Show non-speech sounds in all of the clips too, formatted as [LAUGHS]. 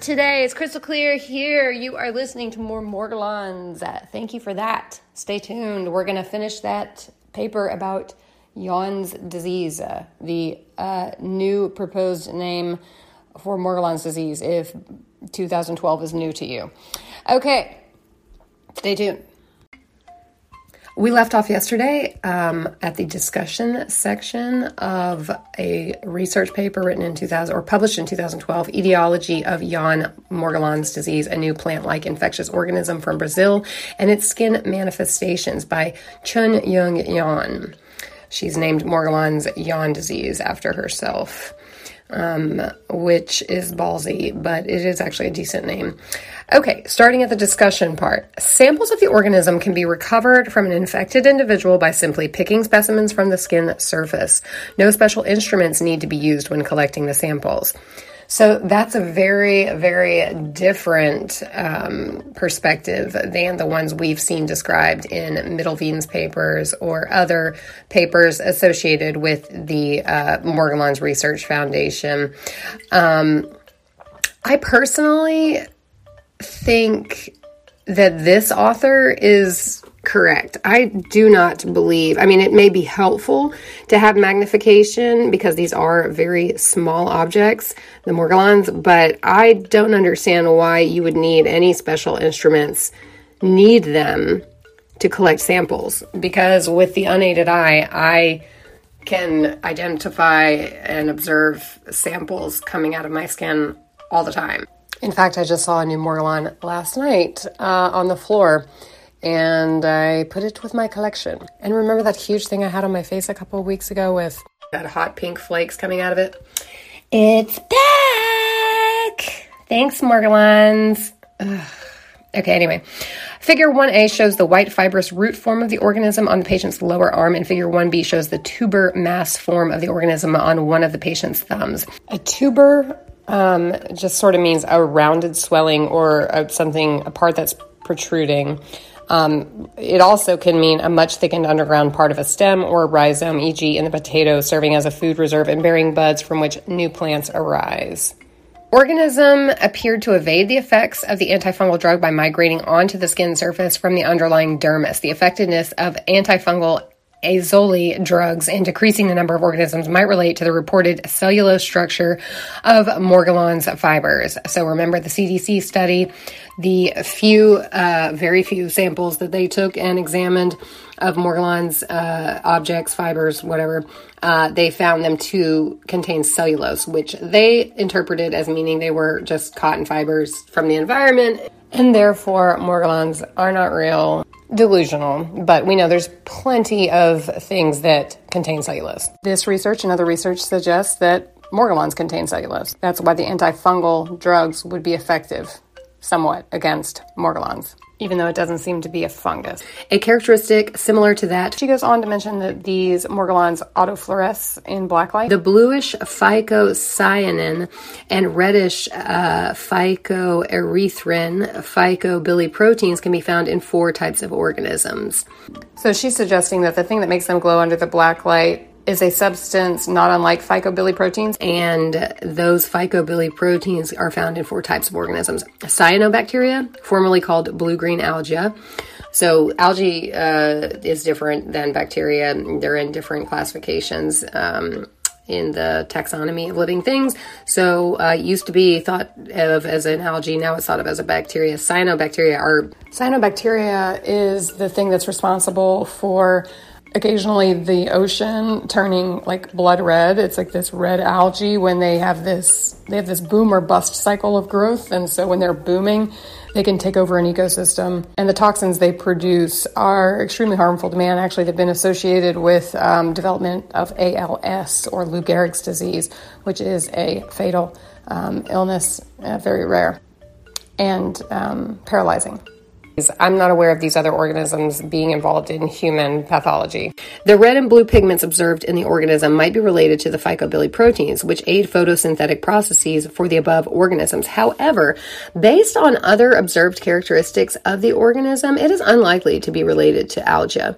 today. It's crystal clear here. You are listening to more Morgellons. Uh, thank you for that. Stay tuned. We're going to finish that paper about Jaun's disease, uh, the uh, new proposed name for Morgellons disease if 2012 is new to you. Okay, stay tuned. We left off yesterday um, at the discussion section of a research paper written in 2000 or published in 2012, Etiology of Jaun Morgellons disease, a new plant-like infectious organism from Brazil, and its skin manifestations by Chun Young Jaun. She's named Morgellons Jaun disease after herself um, which is ballsy, but it is actually a decent name. Okay, starting at the discussion part. Samples of the organism can be recovered from an infected individual by simply picking specimens from the skin surface. No special instruments need to be used when collecting the samples. So that's a very, very different um, perspective than the ones we've seen described in Middelveen's papers or other papers associated with the uh, Morgellons Research Foundation. Um, I personally think that this author is correct. I do not believe, I mean, it may be helpful to have magnification because these are very small objects, the Morgellons, but I don't understand why you would need any special instruments, need them to collect samples because with the unaided eye, I can identify and observe samples coming out of my skin all the time. In fact, I just saw a new Morgellon last night uh, on the floor and I put it with my collection. And remember that huge thing I had on my face a couple weeks ago with that hot pink flakes coming out of it? It's back! Thanks, Morgellons. Okay, anyway. Figure 1a shows the white fibrous root form of the organism on the patient's lower arm, and figure 1b shows the tuber mass form of the organism on one of the patient's thumbs. A tuber um, just sort of means a rounded swelling or a, something, a part that's protruding. Um, it also can mean a much thickened underground part of a stem or a rhizome, e.g., in the potato, serving as a food reserve and bearing buds from which new plants arise. Organism appeared to evade the effects of the antifungal drug by migrating onto the skin surface from the underlying dermis. The effectiveness of antifungal azole drugs and decreasing the number of organisms might relate to the reported cellulose structure of Morgellons fibers. So remember the CDC study, the few, uh, very few samples that they took and examined of Morgellons uh, objects, fibers, whatever, uh, they found them to contain cellulose, which they interpreted as meaning they were just cotton fibers from the environment, and therefore Morgellons are not real delusional, but we know there's plenty of things that contain cellulose. This research and other research suggests that Morgellons contain cellulose. That's why the antifungal drugs would be effective somewhat against Morgellons even though it doesn't seem to be a fungus. A characteristic similar to that, she goes on to mention that these morgellons autofluoresce in blacklight. The bluish phycocyanin and reddish uh, phycoerythrin phycobiliproteins can be found in four types of organisms. So she's suggesting that the thing that makes them glow under the black light is a substance not unlike phycobiliproteins, and those phycobiliproteins are found in four types of organisms cyanobacteria, formerly called blue green algae. So, algae uh, is different than bacteria, they're in different classifications. Um, in the taxonomy of living things. So, uh, used to be thought of as an algae, now it's thought of as a bacteria. Cyanobacteria are. Cyanobacteria is the thing that's responsible for occasionally the ocean turning like blood red. It's like this red algae when they have this they have this boom or bust cycle of growth. And so when they're booming they can take over an ecosystem. And the toxins they produce are extremely harmful to man. Actually they've been associated with um, development of als or lou gehrig's disease which is a fatal um, illness uh, very rare and um, paralyzing I'm not aware of these other organisms being involved in human pathology. The red and blue pigments observed in the organism might be related to the phycobilioproteins, which aid photosynthetic processes for the above organisms. However, based on other observed characteristics of the organism, it is unlikely to be related to algae.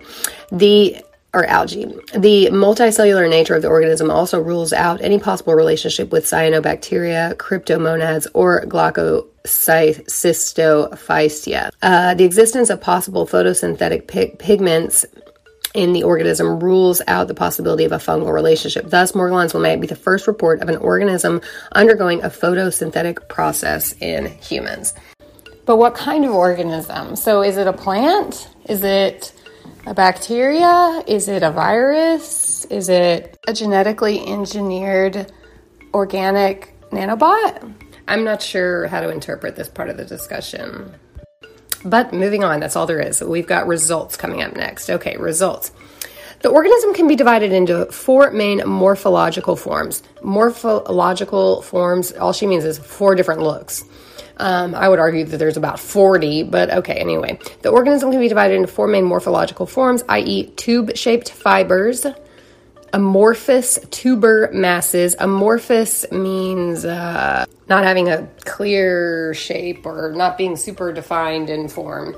The or algae. The multicellular nature of the organism also rules out any possible relationship with cyanobacteria, cryptomonads, or glaucocystophyceae. Uh, the existence of possible photosynthetic pig- pigments in the organism rules out the possibility of a fungal relationship. Thus, Morgellons will maybe be the first report of an organism undergoing a photosynthetic process in humans. But what kind of organism? So, is it a plant? Is it a bacteria? Is it a virus? Is it a genetically engineered organic nanobot? I'm not sure how to interpret this part of the discussion. But moving on, that's all there is. We've got results coming up next. Okay, results. The organism can be divided into four main morphological forms. Morphological forms, all she means is four different looks. Um, I would argue that there's about 40, but okay, anyway. The organism can be divided into four main morphological forms, i.e., tube shaped fibers, amorphous tuber masses. Amorphous means uh, not having a clear shape or not being super defined in form.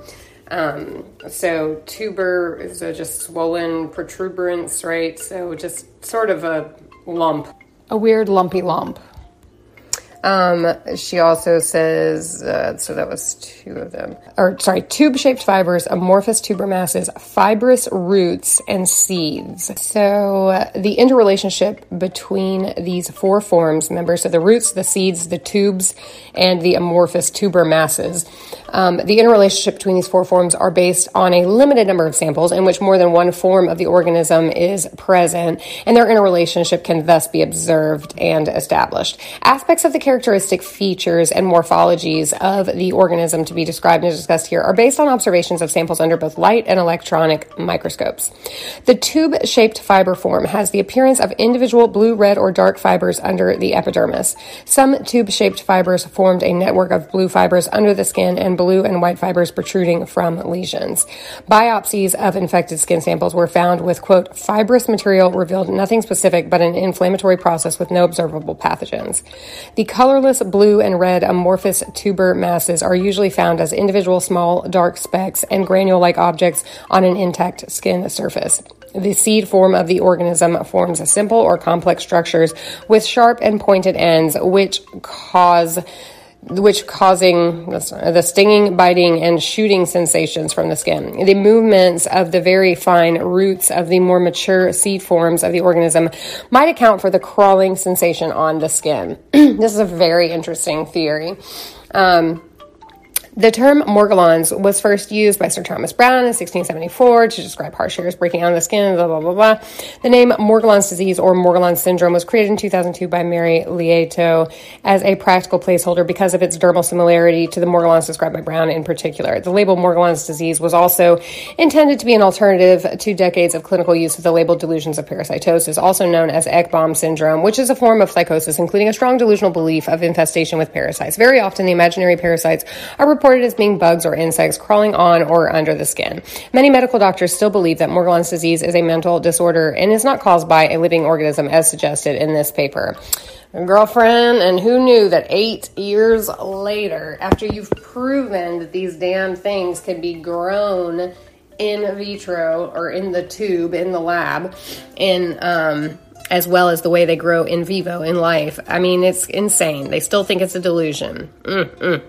Um, so tuber is a just swollen protuberance, right? So just sort of a lump, a weird lumpy lump. Um, she also says, uh, so that was two of them, or sorry, tube shaped fibers, amorphous tuber masses, fibrous roots, and seeds. So uh, the interrelationship between these four forms, remember, so the roots, the seeds, the tubes, and the amorphous tuber masses. Um, the interrelationship between these four forms are based on a limited number of samples in which more than one form of the organism is present, and their interrelationship can thus be observed and established. Aspects of the characteristic features and morphologies of the organism to be described and discussed here are based on observations of samples under both light and electronic microscopes. The tube shaped fiber form has the appearance of individual blue, red, or dark fibers under the epidermis. Some tube shaped fibers formed a network of blue fibers under the skin and blue and white fibers protruding from lesions. Biopsies of infected skin samples were found with, quote, fibrous material revealed nothing specific but an inflammatory process with no observable pathogens. The colorless blue and red amorphous tuber masses are usually found as individual small dark specks and granule like objects on an intact skin surface. The seed form of the organism forms simple or complex structures with sharp and pointed ends, which cause which causing the stinging, biting, and shooting sensations from the skin. The movements of the very fine roots of the more mature seed forms of the organism might account for the crawling sensation on the skin. [CLEARS THROAT] this is a very interesting theory. Um, the term Morgellons was first used by Sir Thomas Browne in 1674 to describe harsh hairs breaking out on the skin, blah, blah, blah, blah. The name Morgellons disease or Morgellons syndrome was created in 2002 by Mary Leitao as a practical placeholder because of its dermal similarity to the Morgellons described by Browne in particular. The label Morgellons disease was also intended to be an alternative to decades of clinical use of the label delusions of parasitosis, also known as Ekbom syndrome, which is a form of psychosis, including a strong delusional belief of infestation with parasites. Very often, the imaginary parasites are reported as being bugs or insects crawling on or under the skin. Many medical doctors still believe that Morgellons disease is a mental disorder and is not caused by a living organism as suggested in this paper. Girlfriend, and who knew that eight years later, after you've proven that these damn things can be grown in vitro or in the tube in the lab, in um, as well as the way they grow in vivo in life. I mean, it's insane. They still think it's a delusion. Mm-mm.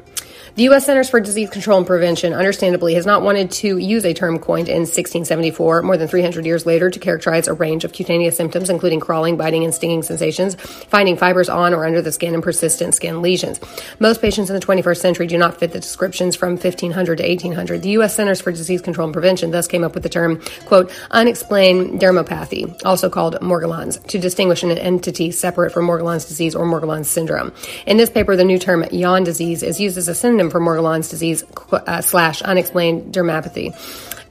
The U.S. Centers for Disease Control and Prevention, understandably, has not wanted to use a term coined in 1674, more than 300 years later, to characterize a range of cutaneous symptoms, including crawling, biting, and stinging sensations, finding fibers on or under the skin, and persistent skin lesions. Most patients in the 21st century do not fit the descriptions from 1500 to 1800. The U.S. Centers for Disease Control and Prevention thus came up with the term, quote, unexplained dermopathy, also called Morgellons, to distinguish an entity separate from Morgellons disease or Morgellons syndrome. In this paper, the new term yawn disease is used as a synonym synonym for Morgellons disease uh, slash unexplained dermopathy.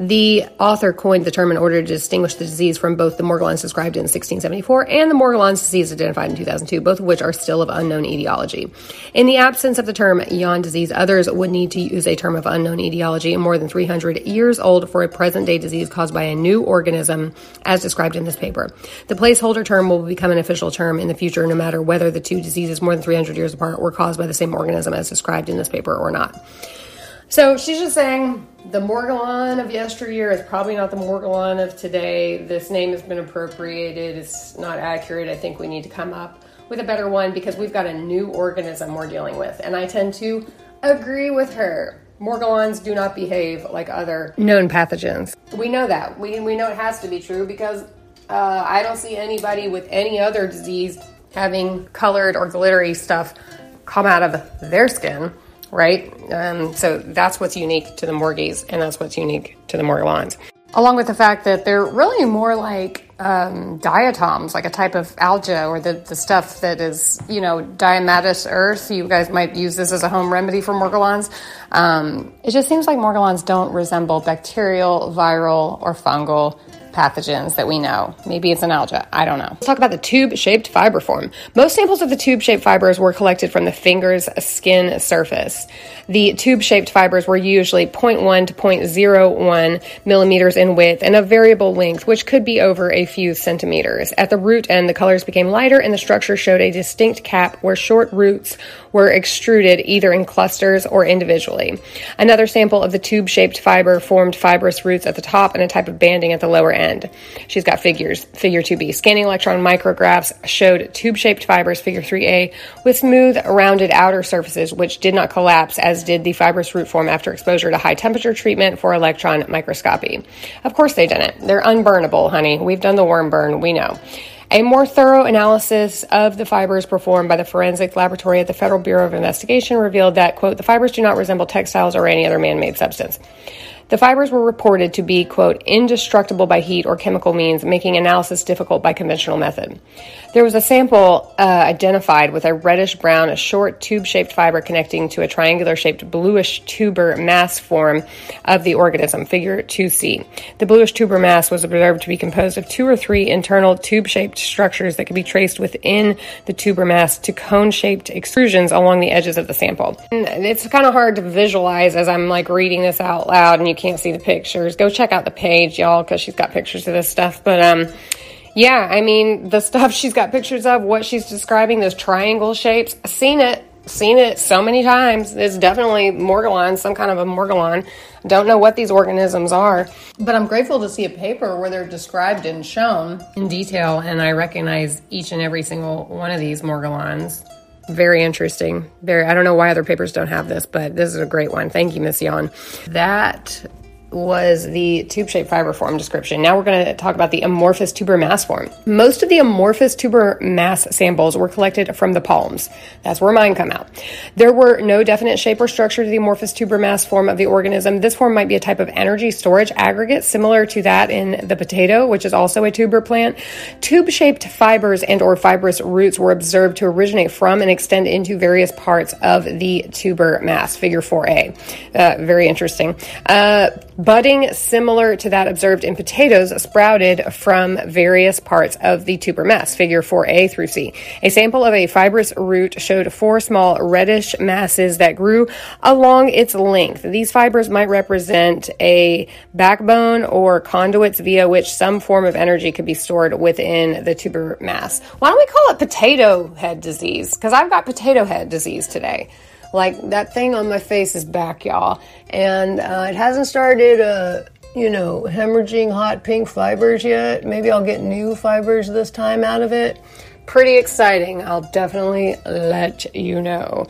The author coined the term in order to distinguish the disease from both the Morgellons described in 1674 and the Morgellons disease identified in 2002, both of which are still of unknown etiology. In the absence of the term Jan disease, others would need to use a term of unknown etiology and more than 300 years old for a present day disease caused by a new organism, as described in this paper. The placeholder term will become an official term in the future, no matter whether the two diseases more than 300 years apart were caused by the same organism as described in this paper or not. So she's just saying the Morgellon of yesteryear is probably not the Morgellon of today. This name has been appropriated. It's not accurate. I think we need to come up with a better one because we've got a new organism we're dealing with. And I tend to agree with her. Morgellons do not behave like other known pathogens. We know that. We, we know it has to be true because uh, I don't see anybody with any other disease having colored or glittery stuff come out of their skin right? Um, so that's what's unique to the Morgies, and that's what's unique to the Morgellons. Along with the fact that they're really more like um, diatoms, like a type of alga or the, the stuff that is, you know, diatomaceous earth. You guys might use this as a home remedy for Morgellons. Um, it just seems like Morgellons don't resemble bacterial, viral, or fungal pathogens that we know. Maybe it's an alga. I don't know. Let's talk about the tube shaped fiber form. Most samples of the tube shaped fibers were collected from the finger's skin surface. The tube shaped fibers were usually 0.1 to 0.01 millimeters in width and of variable length, which could be over a few centimeters. At the root end, the colors became lighter and the structure showed a distinct cap where short roots were extruded either in clusters or individually. Another sample of the tube shaped fiber formed fibrous roots at the top and a type of banding at the lower end. She's got figures. Figure 2b. Scanning electron micrographs showed tube shaped fibers, figure 3a, with smooth, rounded outer surfaces which did not collapse as did the fibrous root form after exposure to high temperature treatment for electron microscopy. Of course they didn't. They're unburnable, honey. We've done the worm burn, we know. A more thorough analysis of the fibers performed by the forensic laboratory at the Federal Bureau of Investigation revealed that, quote, the fibers do not resemble textiles or any other man made substance. The fibers were reported to be, quote, indestructible by heat or chemical means, making analysis difficult by conventional method. There was a sample uh, identified with a reddish brown, a short tube shaped fiber connecting to a triangular shaped bluish tuber mass form of the organism, figure 2C. The bluish tuber mass was observed to be composed of two or three internal tube shaped structures that could be traced within the tuber mass to cone shaped extrusions along the edges of the sample. And it's kind of hard to visualize as I'm like reading this out loud and you can't see the pictures. Go check out the page, y'all, because she's got pictures of this stuff. But, um, yeah, I mean, the [LAUGHS] stuff she's got pictures of, what she's describing, those triangle shapes, seen it, seen it so many times. It's definitely Morgellon, some kind of a Morgellon. Don't know what these organisms are, but I'm grateful to see a paper where they're described and shown in detail, and I recognize each and every single one of these Morgellons. Very interesting. Very. I don't know why other papers don't have this, but this is a great one. Thank you, Miss Yon. That was the tube shaped fiber form description. Now we're going to talk about the amorphous tuber mass form. Most of the amorphous tuber mass samples were collected from the palms. That's where mine come out. There were no definite shape or structure to the amorphous tuber mass form of the organism. This form might be a type of energy storage aggregate similar to that in the potato, which is also a tuber plant. Tube shaped fibers and or fibrous roots were observed to originate from and extend into various parts of the tuber mass. Figure 4a. Uh, very interesting. Uh, Budding similar to that observed in potatoes sprouted from various parts of the tuber mass, figure 4A through C. A sample of a fibrous root showed four small reddish masses that grew along its length. These fibers might represent a backbone or conduits via which some form of energy could be stored within the tuber mass. Why don't we call it potato head disease? Because I've got potato head disease today. Like that thing on my face is back, y'all. And uh, it hasn't started, uh, you know, hemorrhaging hot pink fibers yet. Maybe I'll get new fibers this time out of it pretty exciting. I'll definitely let you know.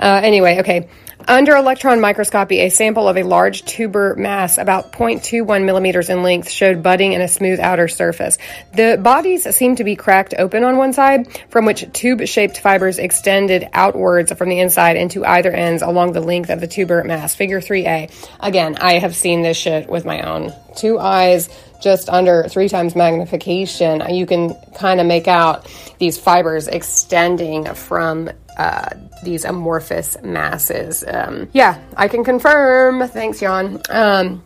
Uh, anyway, okay. Under electron microscopy, a sample of a large tuber mass, about 0.21 millimeters in length, showed budding in a smooth outer surface. The bodies seemed to be cracked open on one side, from which tube-shaped fibers extended outwards from the inside into either ends along the length of the tuber mass. Figure 3A. Again, I have seen this shit with my own two eyes just under three times magnification, you can kind of make out these fibers extending from uh, these amorphous masses. Um, yeah, I can confirm. Thanks, Jan. Um,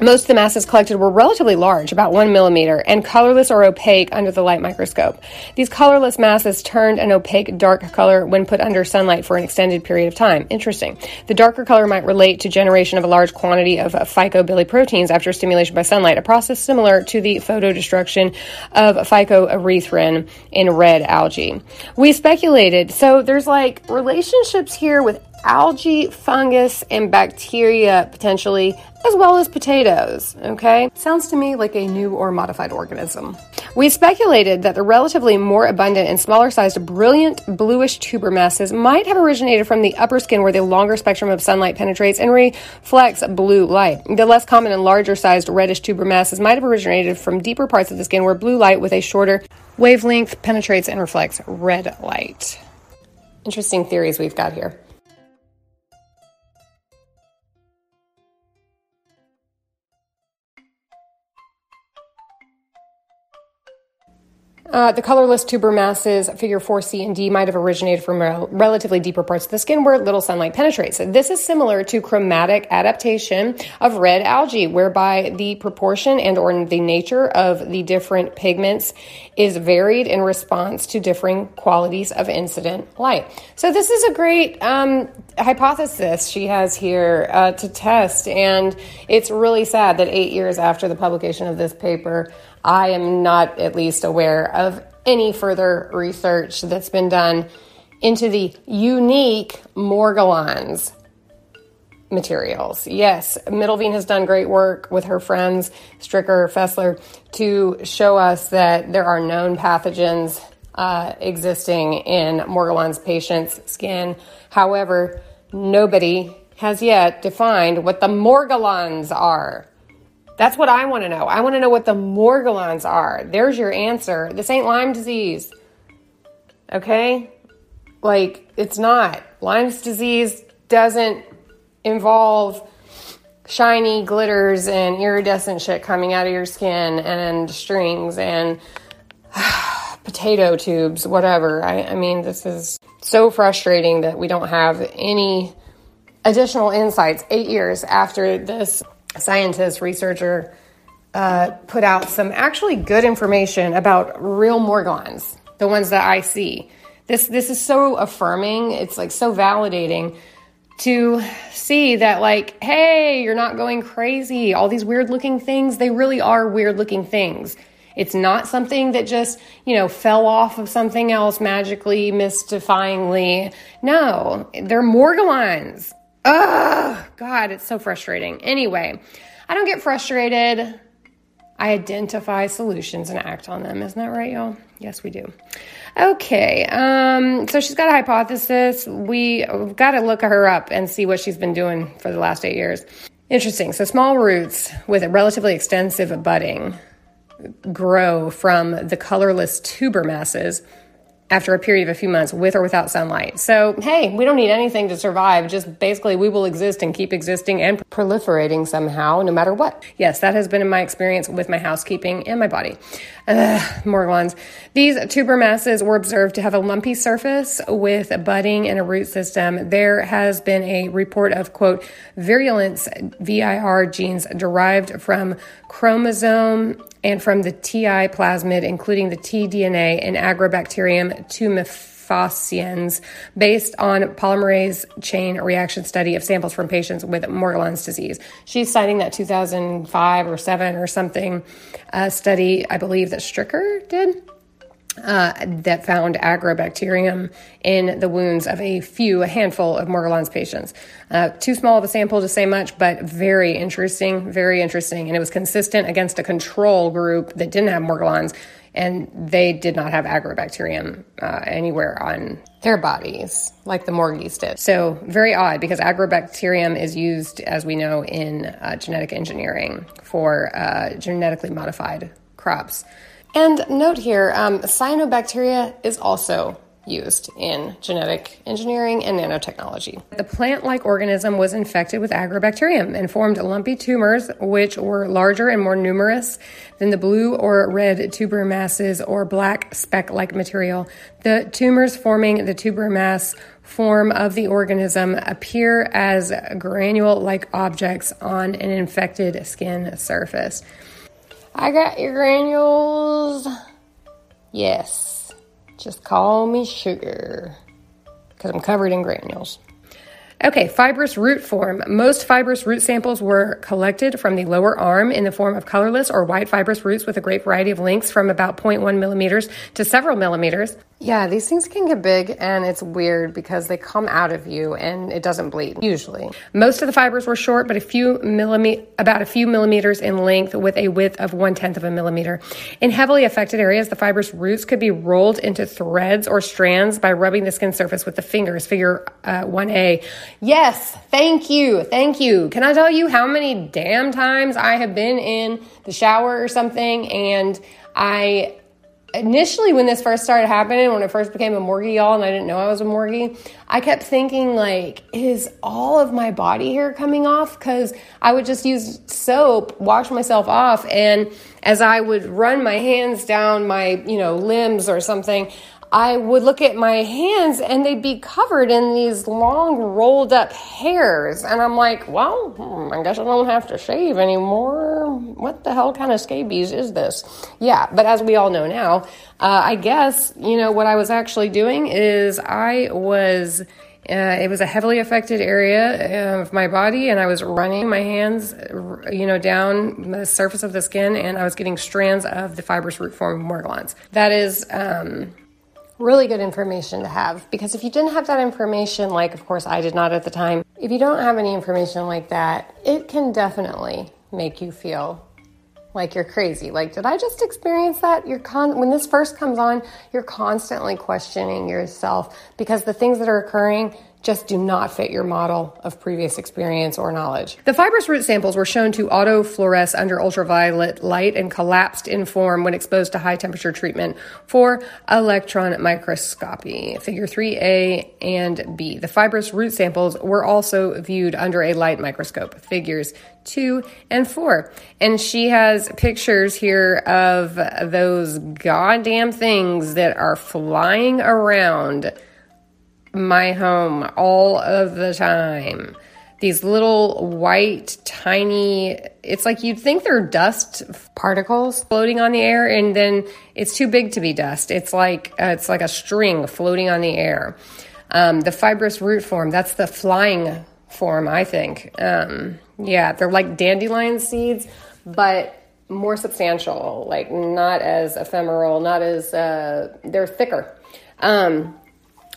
most of the masses collected were relatively large, about one millimeter, and colorless or opaque under the light microscope. These colorless masses turned an opaque dark color when put under sunlight for an extended period of time. Interesting. The darker color might relate to generation of a large quantity of uh, phycobilioproteins after stimulation by sunlight, a process similar to the photodestruction of phycoerythrin in red algae. We speculated, so there's like relationships here with algae, fungus, and bacteria potentially, as well as potatoes. Okay? Sounds to me like a new or modified organism. We speculated that the relatively more abundant and smaller sized brilliant bluish tuber masses might have originated from the upper skin where the longer spectrum of sunlight penetrates and reflects blue light. The less common and larger sized reddish tuber masses might have originated from deeper parts of the skin where blue light with a shorter wavelength penetrates and reflects red light. Interesting theories we've got here. Uh, the colorless tuber masses, figure 4C and D, might have originated from rel- relatively deeper parts of the skin where little sunlight penetrates. This is similar to chromatic adaptation of red algae, whereby the proportion and or the nature of the different pigments is varied in response to differing qualities of incident light. So this is a great um, hypothesis she has here uh, to test, and it's really sad that eight years after the publication of this paper, I am not at least aware of any further research that's been done into the unique Morgellons materials. Yes, Middelveen has done great work with her friends, Stricker, Fesler, to show us that there are known pathogens uh, existing in Morgellons patients' skin. However, nobody has yet defined what the Morgellons are. That's what I want to know. I want to know what the Morgellons are. There's your answer. This ain't Lyme disease. Okay? Like, it's not. Lyme's disease doesn't involve shiny glitters and iridescent shit coming out of your skin and strings and [SIGHS] potato tubes, whatever. I, I mean, this is so frustrating that we don't have any additional insights eight years after this scientist, researcher, uh, put out some actually good information about real Morgellons, the ones that I see. This this is so affirming. It's like so validating to see that like, hey, you're not going crazy. All these weird looking things, they really are weird looking things. It's not something that just, you know, fell off of something else magically, mystifyingly. No, they're Morgellons. Ugh, God, it's so frustrating. Anyway, I don't get frustrated. I identify solutions and act on them. Isn't that right, y'all? Yes, we do. Okay, um, so she's got a hypothesis. We, we've got to look her up and see what she's been doing for the last eight years. Interesting. So, small roots with a relatively extensive budding grow from the colorless tuber masses after a period of a few months with or without sunlight. So, hey, we don't need anything to survive. Just basically, we will exist and keep existing and proliferating somehow, no matter what. Yes, that has been in my experience with my housekeeping and my body. More ones. These tuber masses were observed to have a lumpy surface with budding and a root system. There has been a report of, quote, virulence VIR genes derived from chromosome and from the TI plasmid, including the tDNA and Agrobacterium tumefaciens, based on polymerase chain reaction study of samples from patients with Morgellons disease. She's citing that 2005 or 7 or something uh, study, I believe, that Stricker did uh, that found agrobacterium in the wounds of a few, a handful of Morgellons patients. Uh, too small of a sample to say much, but very interesting, very interesting. And it was consistent against a control group that didn't have Morgellons, and they did not have agrobacterium uh, anywhere on their bodies like the Morgies did. So, very odd because agrobacterium is used, as we know, in uh, genetic engineering for uh, genetically modified crops. And note here, um, cyanobacteria is also used in genetic engineering and nanotechnology. The plant like organism was infected with agrobacterium and formed lumpy tumors, which were larger and more numerous than the blue or red tuber masses or black speck like material. The tumors forming the tuber mass form of the organism appear as granule like objects on an infected skin surface. I got your granules. Yes. Just call me sugar because I'm covered in granules. Okay, fibrous root form. Most fibrous root samples were collected from the lower arm in the form of colorless or white fibrous roots with a great variety of lengths from about 0.1 millimeters to several millimeters. Yeah, these things can get big and it's weird because they come out of you and it doesn't bleed, usually. Most of the fibers were short, but a few millimeter, about a few millimeters in length with a width of one tenth of a millimeter. In heavily affected areas, the fibrous roots could be rolled into threads or strands by rubbing the skin surface with the fingers, figure uh, 1A. Yes, thank you, thank you. Can I tell you how many damn times I have been in the shower or something and I initially when this first started happening when it first became a morgie y'all and i didn't know i was a morgie i kept thinking like is all of my body hair coming off because i would just use soap wash myself off and as i would run my hands down my you know limbs or something I would look at my hands and they'd be covered in these long rolled up hairs. And I'm like, well, hmm, I guess I don't have to shave anymore. What the hell kind of scabies is this? Yeah, but as we all know now, uh, I guess, you know, what I was actually doing is I was. Uh, it was a heavily affected area of my body, and I was running my hands, you know, down the surface of the skin, and I was getting strands of the fibrous root form of. That is, um, really good information to have because if you didn't have that information, like of course I did not at the time, if you don't have any information like that, it can definitely make you feel like you're crazy. Like, did I just experience that? You're con- when this first comes on, you're constantly questioning yourself because the things that are occurring just do not fit your model of previous experience or knowledge. The fibrous root samples were shown to autofluoresce under ultraviolet light and collapsed in form when exposed to high temperature treatment for electron microscopy. Figure 3A and B. The fibrous root samples were also viewed under a light microscope. Figures 2 and 4. And she has pictures here of those goddamn things that are flying around my home all of the time. These little white, tiny, it's like you'd think they're dust particles floating on the air, and then it's too big to be dust. It's like uh, it's like a string floating on the air. Um, the fibrous root form, that's the flying form, I think. Um, yeah, they're like dandelion seeds, but more substantial, like not as ephemeral, not as, uh, they're thicker. Um,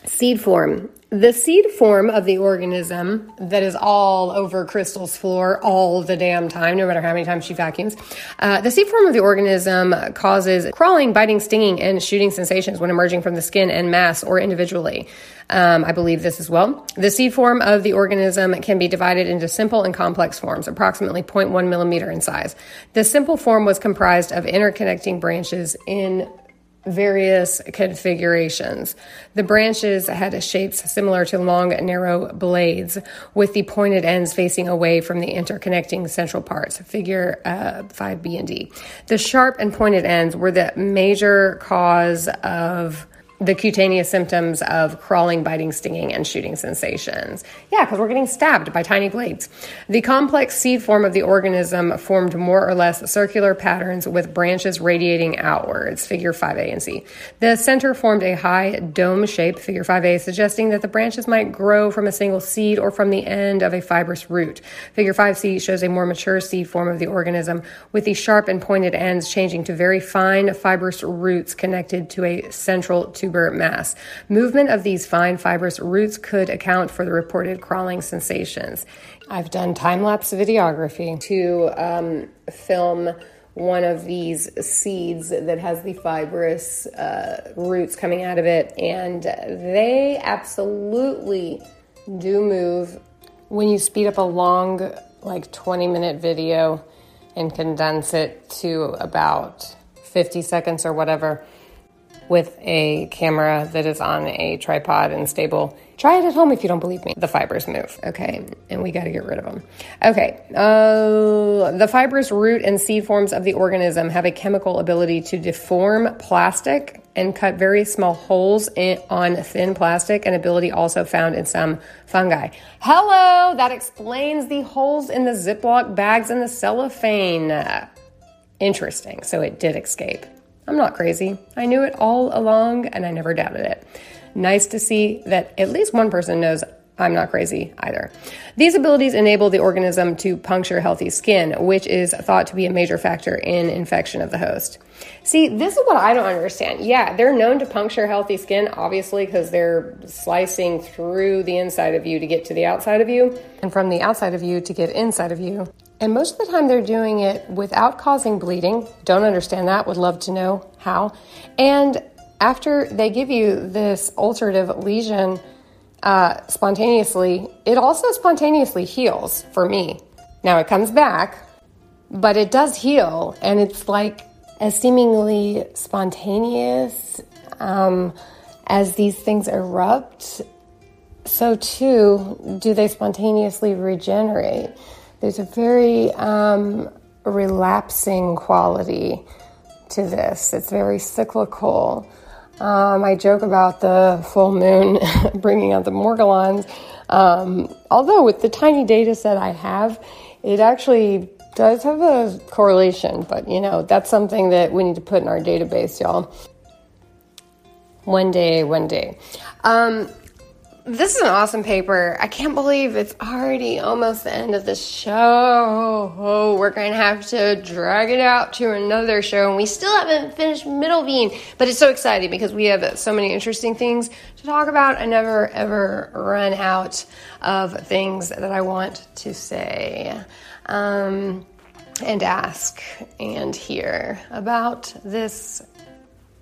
seed form. The seed form of the organism that is all over Crystal's floor all the damn time, no matter how many times she vacuums. Uh, the seed form of the organism causes crawling, biting, stinging, and shooting sensations when emerging from the skin and mass or individually. Um, I believe this as well. The seed form of the organism can be divided into simple and complex forms, approximately 0.1 millimeter in size. The simple form was comprised of interconnecting branches in various configurations. The branches had shapes similar to long, narrow blades, with the pointed ends facing away from the interconnecting central parts, figure uh, 5B and D. The sharp and pointed ends were the major cause of the cutaneous symptoms of crawling, biting, stinging, and shooting sensations. Yeah, because we're getting stabbed by tiny blades. The complex seed form of the organism formed more or less circular patterns with branches radiating outwards, figure 5A and C. The center formed a high dome shape, figure 5A, suggesting that the branches might grow from a single seed or from the end of a fibrous root. Figure 5C shows a more mature seed form of the organism, with the sharp and pointed ends changing to very fine fibrous roots connected to a central tube tuber mass. Movement of these fine fibrous roots could account for the reported crawling sensations. I've done time lapse videography to um, film one of these seeds that has the fibrous uh, roots coming out of it, and they absolutely do move. When you speed up a long, like 20 minute video and condense it to about 50 seconds or whatever, with a camera that is on a tripod and stable. Try it at home if you don't believe me. The fibers move. Okay, and we got to get rid of them. Okay, uh, the fibrous root and seed forms of the organism have a chemical ability to deform plastic and cut very small holes in, on thin plastic, an ability also found in some fungi. Hello, that explains the holes in the Ziploc bags and the cellophane. Interesting. So it did escape. I'm not crazy. I knew it all along and I never doubted it. Nice to see that at least one person knows I'm not crazy either. These abilities enable the organism to puncture healthy skin, which is thought to be a major factor in infection of the host. See, this is what I don't understand. Yeah, they're known to puncture healthy skin, obviously, because they're slicing through the inside of you to get to the outside of you, and from the outside of you to get inside of you. And most of the time, they're doing it without causing bleeding. Don't understand that, would love to know how. And after they give you this ulcerative lesion uh, spontaneously, it also spontaneously heals for me. Now it comes back, but it does heal, and it's like as seemingly spontaneous um, as these things erupt. So, too, do they spontaneously regenerate? There's a very um, relapsing quality to this. It's very cyclical. Um, I joke about the full moon [LAUGHS] bringing out the Morgellons. Um, although, with the tiny data set I have, it actually does have a correlation, but you know, that's something that we need to put in our database, y'all. One day, one day. Um, this is an awesome paper. I can't believe it's already almost the end of the show. Oh, we're going to have to drag it out to another show, and we still haven't finished Middelveen. But it's so exciting because we have so many interesting things to talk about. I never ever run out of things that I want to say um, and ask and hear about this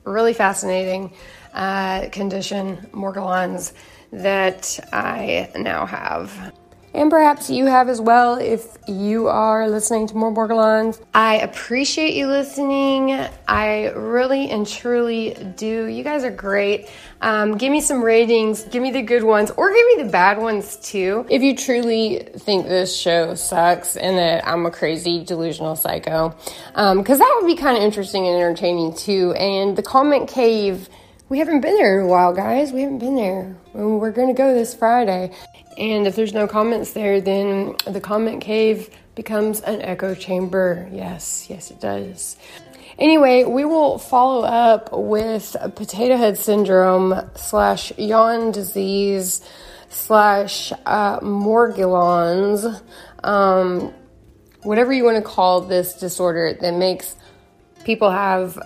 really fascinating uh, condition, Morgellons that I now have. And perhaps you have as well if you are listening to more Morgellons. I appreciate you listening. I really and truly do. You guys are great. Um, give me some ratings, give me the good ones, or give me the bad ones too. If you truly think this show sucks and that I'm a crazy delusional psycho, because um, that would be kind of interesting and entertaining too. And the comment cave we haven't been there in a while, guys. We haven't been there. We're going to go this Friday. And if there's no comments there, then the comment cave becomes an echo chamber. Yes, yes, it does. Anyway, we will follow up with potato head syndrome slash yawn disease slash uh, morgellons, um, whatever you want to call this disorder that makes people have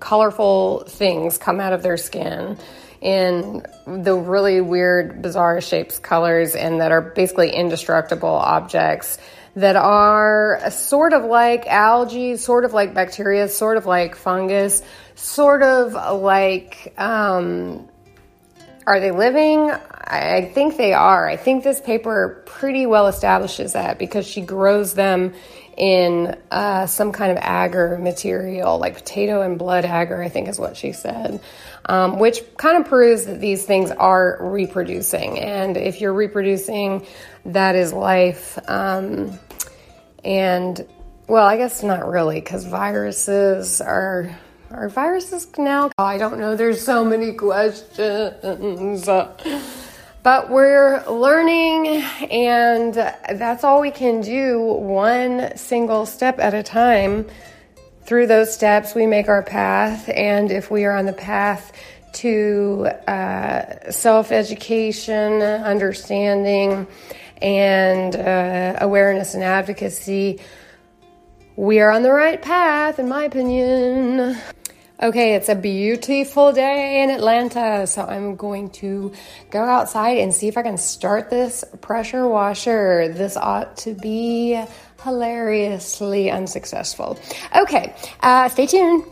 colorful things come out of their skin in the really weird, bizarre shapes, colors, and that are basically indestructible objects that are sort of like algae, sort of like bacteria, sort of like fungus, sort of like. Um, are they living? I think they are. I think this paper pretty well establishes that because she grows them in uh, some kind of agar material, like potato and blood agar, I think is what she said, um, which kind of proves that these things are reproducing. And if you're reproducing, that is life. Um, and well, I guess not really, because viruses are. Are viruses now? I don't know. There's so many questions. [LAUGHS] But we're learning, and that's all we can do one single step at a time. Through those steps, we make our path, and if we are on the path to uh, self education, understanding, and uh, awareness and advocacy, we are on the right path, in my opinion. Okay, it's a beautiful day in Atlanta, so I'm going to go outside and see if I can start this pressure washer. This ought to be hilariously unsuccessful. Okay, uh, stay tuned.